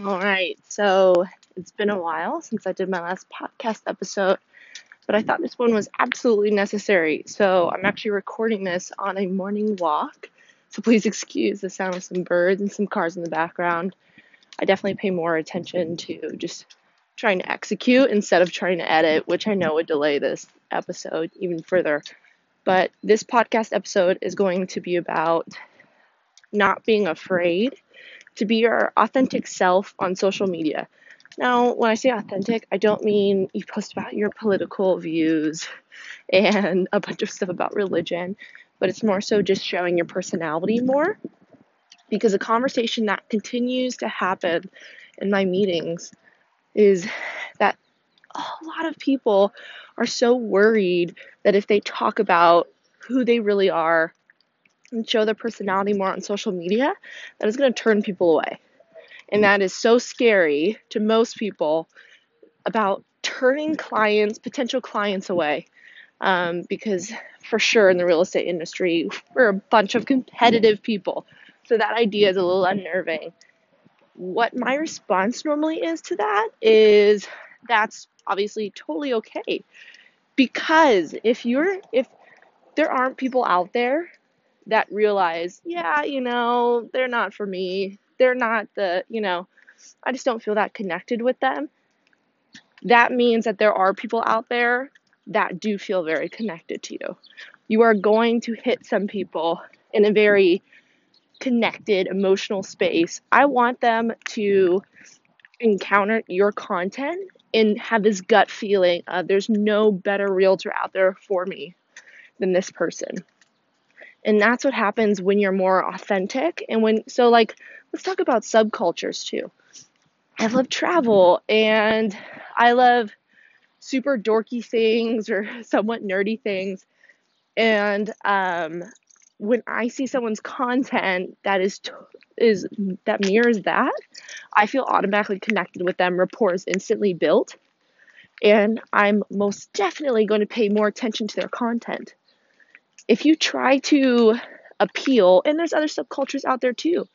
All right, so it's been a while since I did my last podcast episode, but I thought this one was absolutely necessary. So I'm actually recording this on a morning walk. So please excuse the sound of some birds and some cars in the background. I definitely pay more attention to just trying to execute instead of trying to edit, which I know would delay this episode even further. But this podcast episode is going to be about not being afraid to be your authentic self on social media. Now, when I say authentic, I don't mean you post about your political views and a bunch of stuff about religion, but it's more so just showing your personality more. Because a conversation that continues to happen in my meetings is that a lot of people are so worried that if they talk about who they really are and show their personality more on social media, that is going to turn people away. And that is so scary to most people about turning clients, potential clients away. Um, because for sure in the real estate industry, we're a bunch of competitive people. So that idea is a little unnerving. What my response normally is to that is that's obviously totally okay. Because if you're, if there aren't people out there that realize, yeah, you know, they're not for me. They're not the, you know, I just don't feel that connected with them. That means that there are people out there that do feel very connected to you. You are going to hit some people in a very connected emotional space. I want them to encounter your content and have this gut feeling of there's no better realtor out there for me than this person. And that's what happens when you're more authentic. And when, so like, let's talk about subcultures too. I love travel and I love super dorky things or somewhat nerdy things. And um, when I see someone's content that is is that mirrors that, I feel automatically connected with them. Rapport is instantly built, and I'm most definitely going to pay more attention to their content if you try to appeal, and there's other subcultures out there too.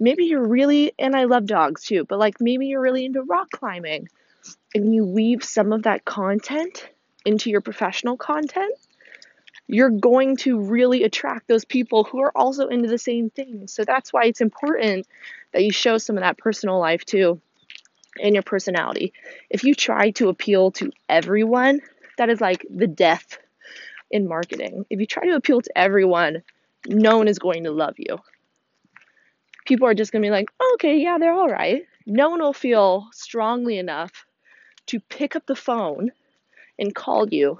Maybe you're really, and I love dogs too, but like maybe you're really into rock climbing and you weave some of that content into your professional content, you're going to really attract those people who are also into the same thing. So that's why it's important that you show some of that personal life too in your personality. If you try to appeal to everyone, that is like the death in marketing. If you try to appeal to everyone, no one is going to love you. People are just going to be like, okay, yeah, they're all right. No one will feel strongly enough to pick up the phone and call you.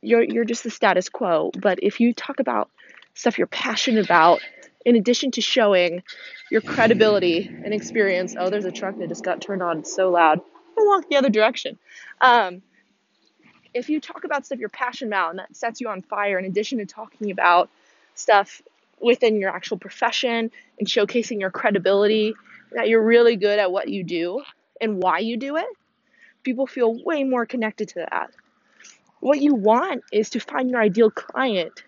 You're, you're just the status quo. But if you talk about stuff you're passionate about, in addition to showing your credibility and experience, oh, there's a truck that just got turned on so loud. I'll walk the other direction. Um, if you talk about stuff you're passionate about and that sets you on fire, in addition to talking about stuff within your actual profession and showcasing your credibility, that you're really good at what you do and why you do it, people feel way more connected to that. What you want is to find your ideal client.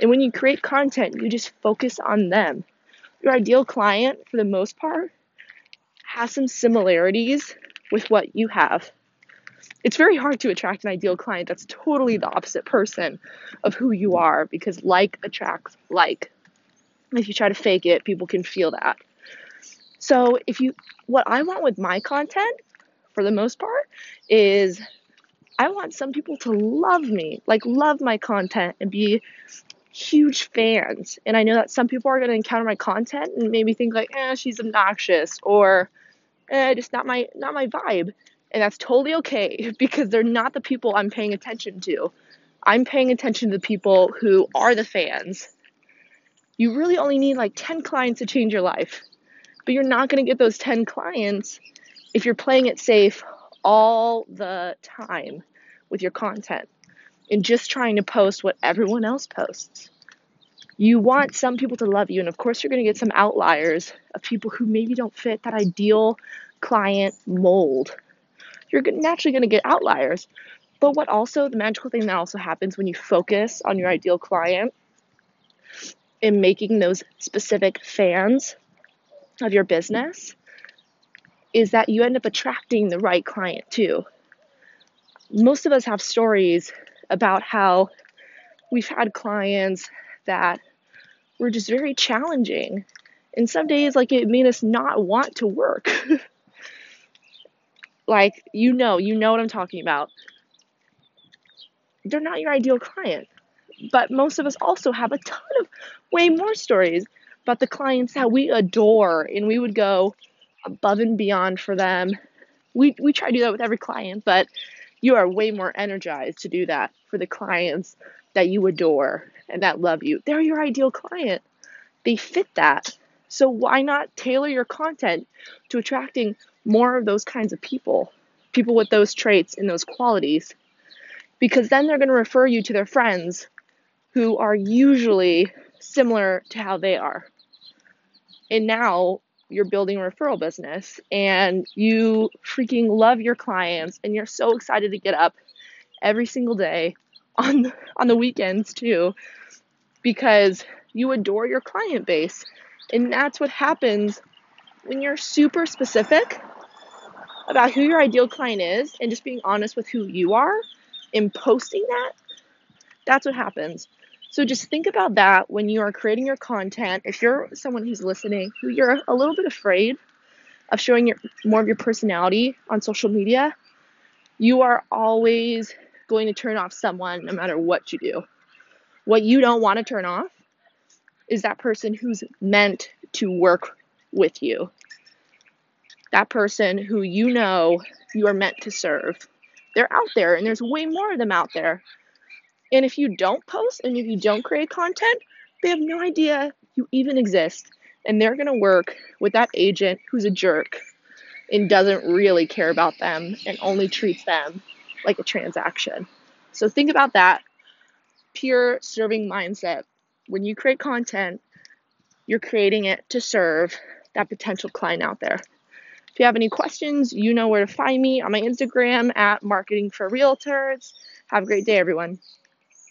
And when you create content, you just focus on them. Your ideal client, for the most part, has some similarities with what you have it's very hard to attract an ideal client that's totally the opposite person of who you are because like attracts like. If you try to fake it, people can feel that. So, if you, what I want with my content, for the most part, is I want some people to love me, like love my content and be huge fans. And I know that some people are going to encounter my content and maybe think like, eh, she's obnoxious or eh, just not my not my vibe. And that's totally okay because they're not the people I'm paying attention to. I'm paying attention to the people who are the fans. You really only need like 10 clients to change your life. But you're not going to get those 10 clients if you're playing it safe all the time with your content and just trying to post what everyone else posts. You want some people to love you, and of course, you're going to get some outliers of people who maybe don't fit that ideal client mold you're naturally going to get outliers. But what also, the magical thing that also happens when you focus on your ideal client and making those specific fans of your business is that you end up attracting the right client too. Most of us have stories about how we've had clients that were just very challenging. And some days, like, it made us not want to work. like, you know, you know what I'm talking about. They're not your ideal client. But most of us also have a ton of way more stories about the clients that we adore and we would go above and beyond for them. We, we try to do that with every client, but you are way more energized to do that for the clients that you adore and that love you. They're your ideal client. They fit that. So why not tailor your content to attracting more of those kinds of people? People with those traits and those qualities. Because then they're going to refer you to their friends who are usually similar to how they are. And now you're building a referral business and you freaking love your clients and you're so excited to get up every single day on on the weekends too because you adore your client base. And that's what happens when you're super specific about who your ideal client is and just being honest with who you are and posting that. That's what happens. So just think about that when you are creating your content. If you're someone who's listening who you're a little bit afraid of showing your more of your personality on social media, you are always going to turn off someone no matter what you do. What you don't want to turn off is that person who's meant to work with you. That person who you know you are meant to serve. They're out there, and there's way more of them out there. And if you don't post and if you don't create content, they have no idea you even exist. And they're going to work with that agent who's a jerk and doesn't really care about them and only treats them like a transaction. So think about that pure serving mindset. When you create content, you're creating it to serve that potential client out there. If you have any questions, you know where to find me on my Instagram at marketing for realtors. Have a great day, everyone.